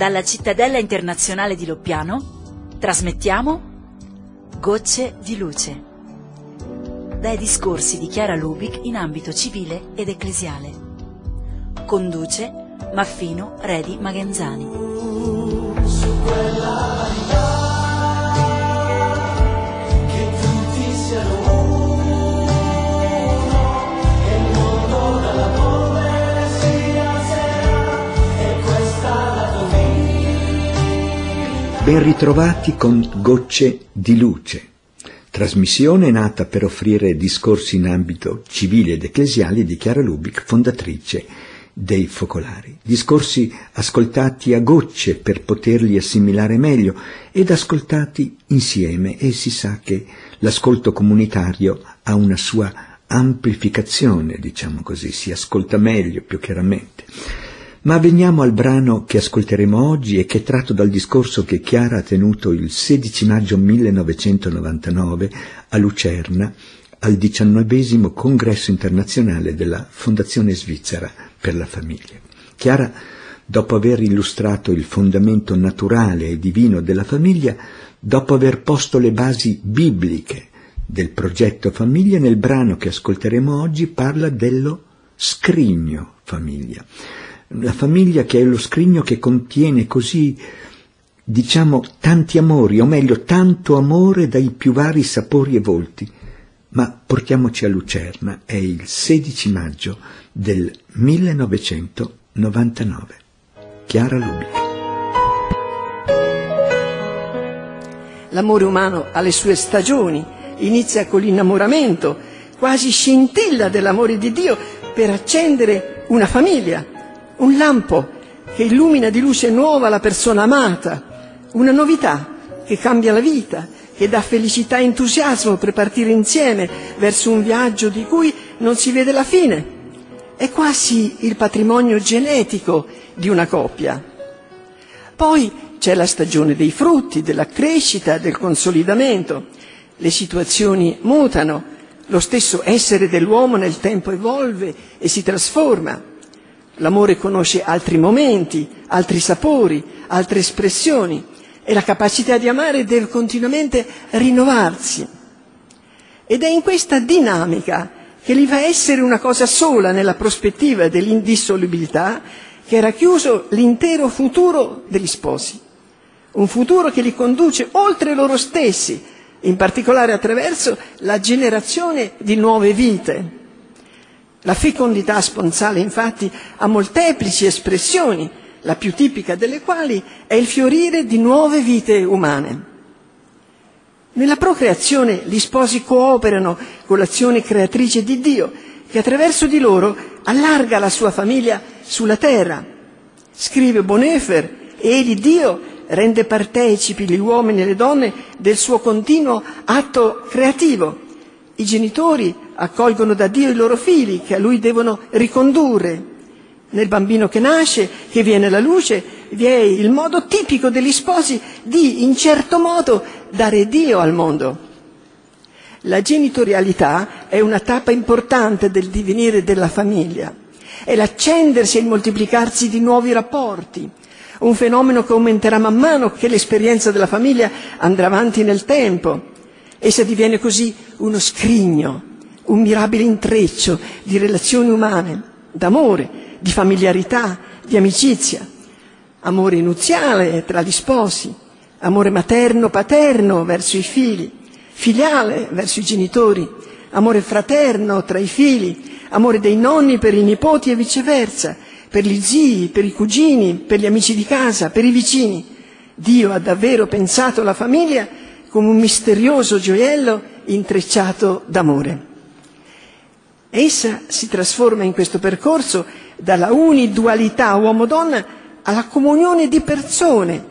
Dalla cittadella internazionale di Loppiano trasmettiamo Gocce di luce. Dai discorsi di Chiara Lubic in ambito civile ed ecclesiale. Conduce Maffino Redi Magenzani. Ben ritrovati con Gocce di Luce, trasmissione nata per offrire discorsi in ambito civile ed ecclesiale di Chiara Lubic, fondatrice dei Focolari. Discorsi ascoltati a gocce per poterli assimilare meglio ed ascoltati insieme e si sa che l'ascolto comunitario ha una sua amplificazione, diciamo così, si ascolta meglio, più chiaramente. Ma veniamo al brano che ascolteremo oggi e che è tratto dal discorso che Chiara ha tenuto il 16 maggio 1999 a Lucerna al diciannovesimo congresso internazionale della Fondazione Svizzera per la Famiglia. Chiara, dopo aver illustrato il fondamento naturale e divino della famiglia, dopo aver posto le basi bibliche del progetto famiglia, nel brano che ascolteremo oggi parla dello scrigno famiglia la famiglia che è lo scrigno che contiene così, diciamo, tanti amori, o meglio, tanto amore dai più vari sapori e volti. Ma portiamoci a Lucerna, è il 16 maggio del 1999. Chiara Lubic. L'amore umano ha le sue stagioni, inizia con l'innamoramento, quasi scintilla dell'amore di Dio per accendere una famiglia, un lampo che illumina di luce nuova la persona amata, una novità che cambia la vita, che dà felicità e entusiasmo per partire insieme verso un viaggio di cui non si vede la fine. È quasi il patrimonio genetico di una coppia. Poi c'è la stagione dei frutti, della crescita, del consolidamento. Le situazioni mutano, lo stesso essere dell'uomo nel tempo evolve e si trasforma. L'amore conosce altri momenti, altri sapori, altre espressioni e la capacità di amare deve continuamente rinnovarsi. Ed è in questa dinamica che gli fa essere una cosa sola nella prospettiva dell'indissolubilità che è racchiuso l'intero futuro degli sposi. Un futuro che li conduce oltre loro stessi, in particolare attraverso la generazione di nuove vite. La fecondità sponsale infatti ha molteplici espressioni, la più tipica delle quali è il fiorire di nuove vite umane. Nella procreazione gli sposi cooperano con l'azione creatrice di Dio, che attraverso di loro allarga la sua famiglia sulla terra. Scrive Bonefer, egli Dio rende partecipi gli uomini e le donne del suo continuo atto creativo. I genitori accolgono da Dio i loro figli che a lui devono ricondurre. Nel bambino che nasce, che viene alla luce, vi è il modo tipico degli sposi di, in certo modo, dare Dio al mondo. La genitorialità è una tappa importante del divenire della famiglia. È l'accendersi e il moltiplicarsi di nuovi rapporti, un fenomeno che aumenterà man mano che l'esperienza della famiglia andrà avanti nel tempo. Essa diviene così uno scrigno, un mirabile intreccio di relazioni umane, d'amore, di familiarità, di amicizia, amore nuziale tra gli sposi, amore materno-paterno verso i figli, filiale verso i genitori, amore fraterno tra i figli, amore dei nonni per i nipoti e viceversa, per gli zii, per i cugini, per gli amici di casa, per i vicini. Dio ha davvero pensato la famiglia come un misterioso gioiello intrecciato d'amore. Essa si trasforma in questo percorso dalla unidualità uomo-donna alla comunione di persone,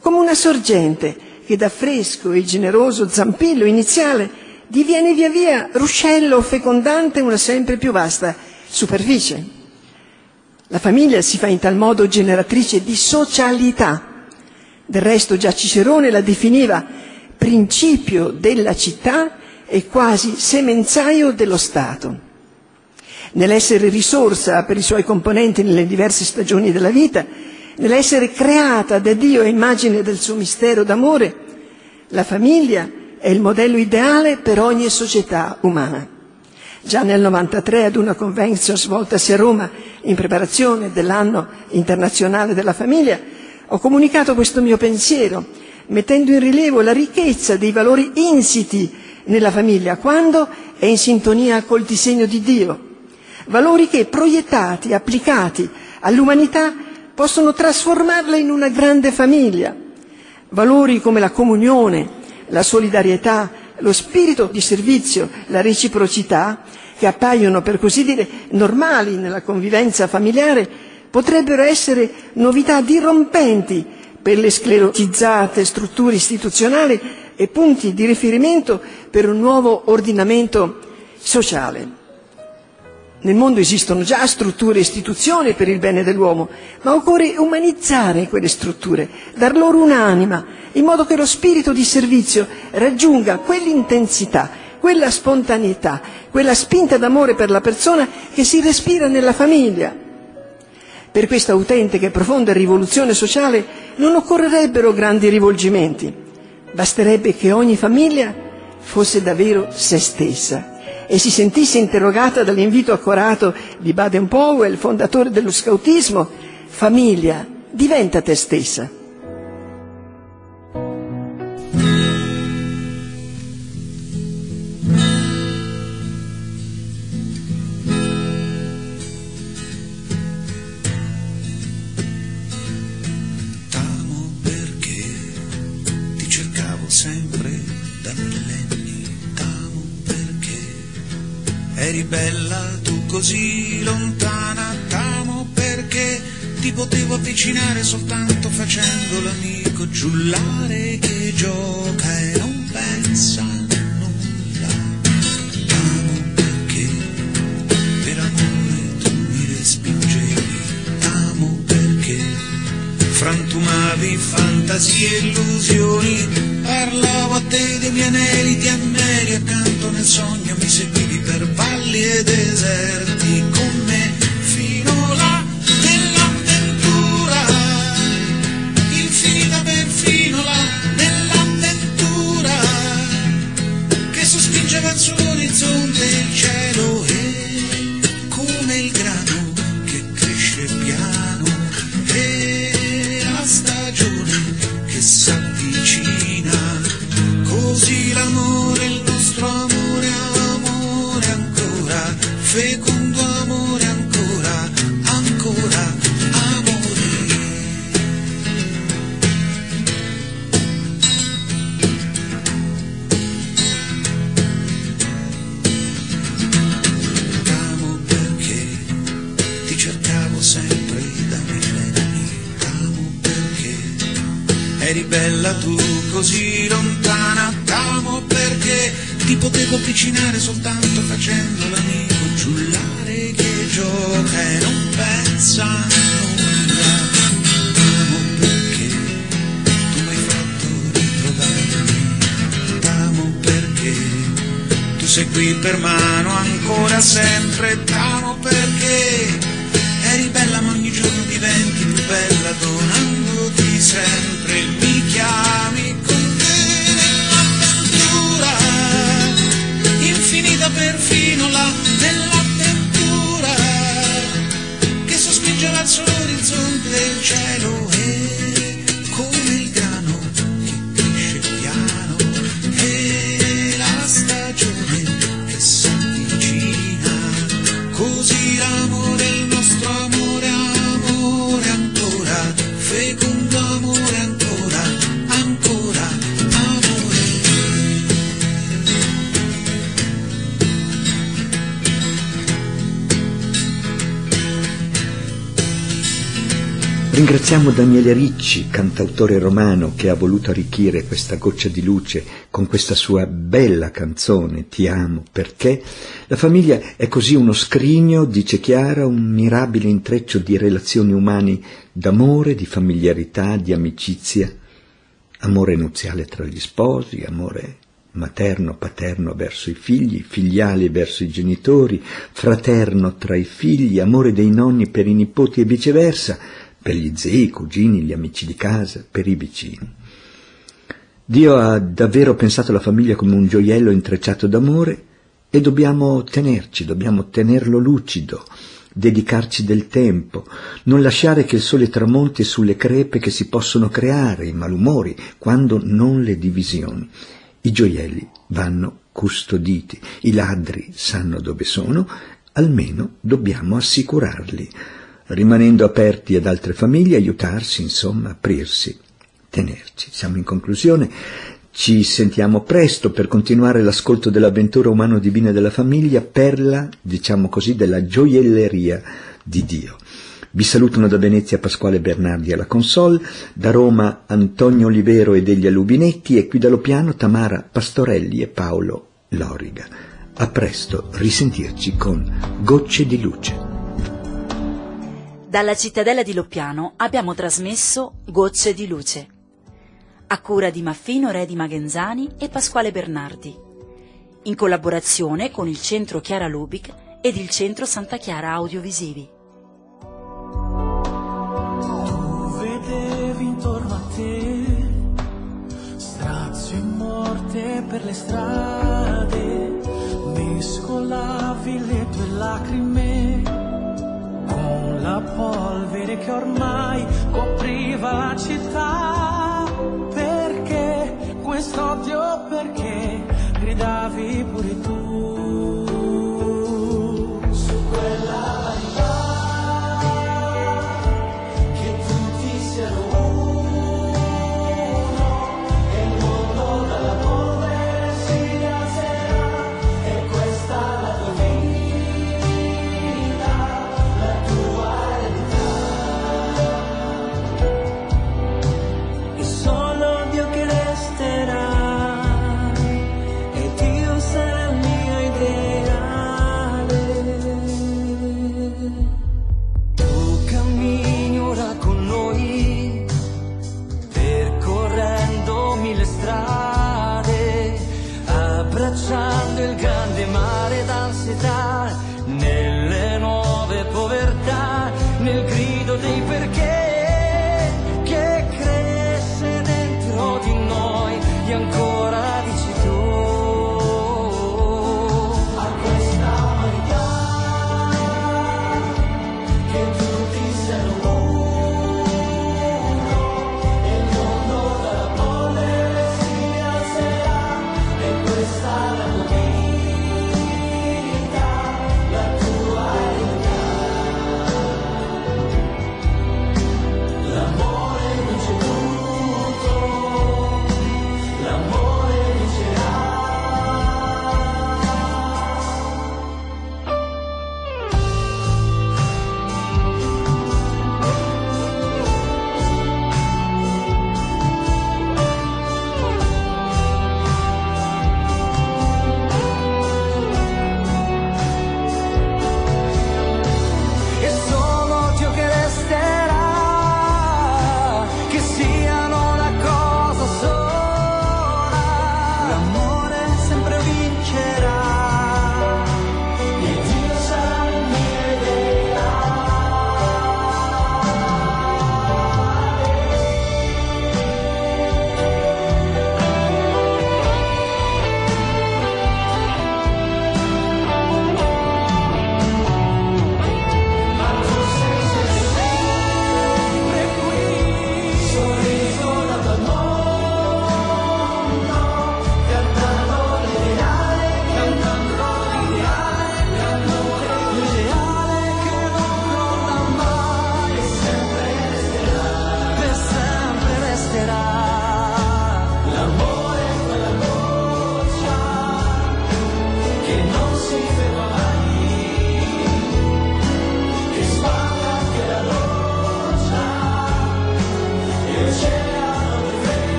come una sorgente che da fresco e generoso zampillo iniziale diviene via via ruscello fecondante una sempre più vasta superficie. La famiglia si fa in tal modo generatrice di socialità. Del resto già Cicerone la definiva principio della città e quasi semenzaio dello Stato nell'essere risorsa per i suoi componenti nelle diverse stagioni della vita, nell'essere creata da Dio a immagine del suo mistero d'amore, la famiglia è il modello ideale per ogni società umana. Già nel 93 ad una convention svoltasi a Roma in preparazione dell'anno internazionale della famiglia, ho comunicato questo mio pensiero, mettendo in rilievo la ricchezza dei valori insiti nella famiglia quando è in sintonia col disegno di Dio. Valori che proiettati, applicati all'umanità possono trasformarla in una grande famiglia. Valori come la comunione, la solidarietà, lo spirito di servizio, la reciprocità, che appaiono per così dire normali nella convivenza familiare, potrebbero essere novità dirompenti per le sclerotizzate strutture istituzionali e punti di riferimento per un nuovo ordinamento sociale. Nel mondo esistono già strutture e istituzioni per il bene dell'uomo, ma occorre umanizzare quelle strutture, dar loro un'anima, in modo che lo spirito di servizio raggiunga quell'intensità, quella spontaneità, quella spinta d'amore per la persona che si respira nella famiglia. Per questa autentica e profonda rivoluzione sociale non occorrerebbero grandi rivolgimenti, basterebbe che ogni famiglia fosse davvero se stessa e si sentisse interrogata dall'invito accorato di Baden Powell, fondatore dello scautismo, famiglia, diventa te stessa. Bella tu così lontana. T'amo perché ti potevo avvicinare soltanto facendo l'amico giullare che gioca frantumavi fantasie e illusioni, parlavo a te dei miei aneli di ameri, accanto nel sogno. Mi seguivi per valli e deserti con me sei qui per mano ancora sempre, t'amo perché Ringraziamo Daniele Ricci, cantautore romano, che ha voluto arricchire questa goccia di luce con questa sua bella canzone Ti amo perché la famiglia è così uno scrigno, dice Chiara, un mirabile intreccio di relazioni umane d'amore, di familiarità, di amicizia, amore nuziale tra gli sposi, amore materno, paterno verso i figli, filiale verso i genitori, fraterno tra i figli, amore dei nonni per i nipoti e viceversa, per gli zii, i cugini, gli amici di casa, per i vicini. Dio ha davvero pensato la famiglia come un gioiello intrecciato d'amore e dobbiamo tenerci, dobbiamo tenerlo lucido, dedicarci del tempo, non lasciare che il sole tramonti sulle crepe che si possono creare, i malumori, quando non le divisioni. I gioielli vanno custoditi, i ladri sanno dove sono, almeno dobbiamo assicurarli rimanendo aperti ad altre famiglie, aiutarsi, insomma, aprirsi, tenerci. Siamo in conclusione, ci sentiamo presto per continuare l'ascolto dell'avventura umano-divina della famiglia, perla, diciamo così, della gioielleria di Dio. Vi salutano da Venezia Pasquale Bernardi alla console, da Roma Antonio Olivero e degli Alubinetti e qui dallo piano Tamara Pastorelli e Paolo Loriga. A presto, risentirci con Gocce di Luce. Dalla cittadella di Loppiano abbiamo trasmesso Gocce di luce, a cura di Maffino Re di Magenzani e Pasquale Bernardi, in collaborazione con il Centro Chiara Lubic ed il Centro Santa Chiara Audiovisivi. Tu vedevi intorno a te strazio e morte per le strade, che ormai copriva la città.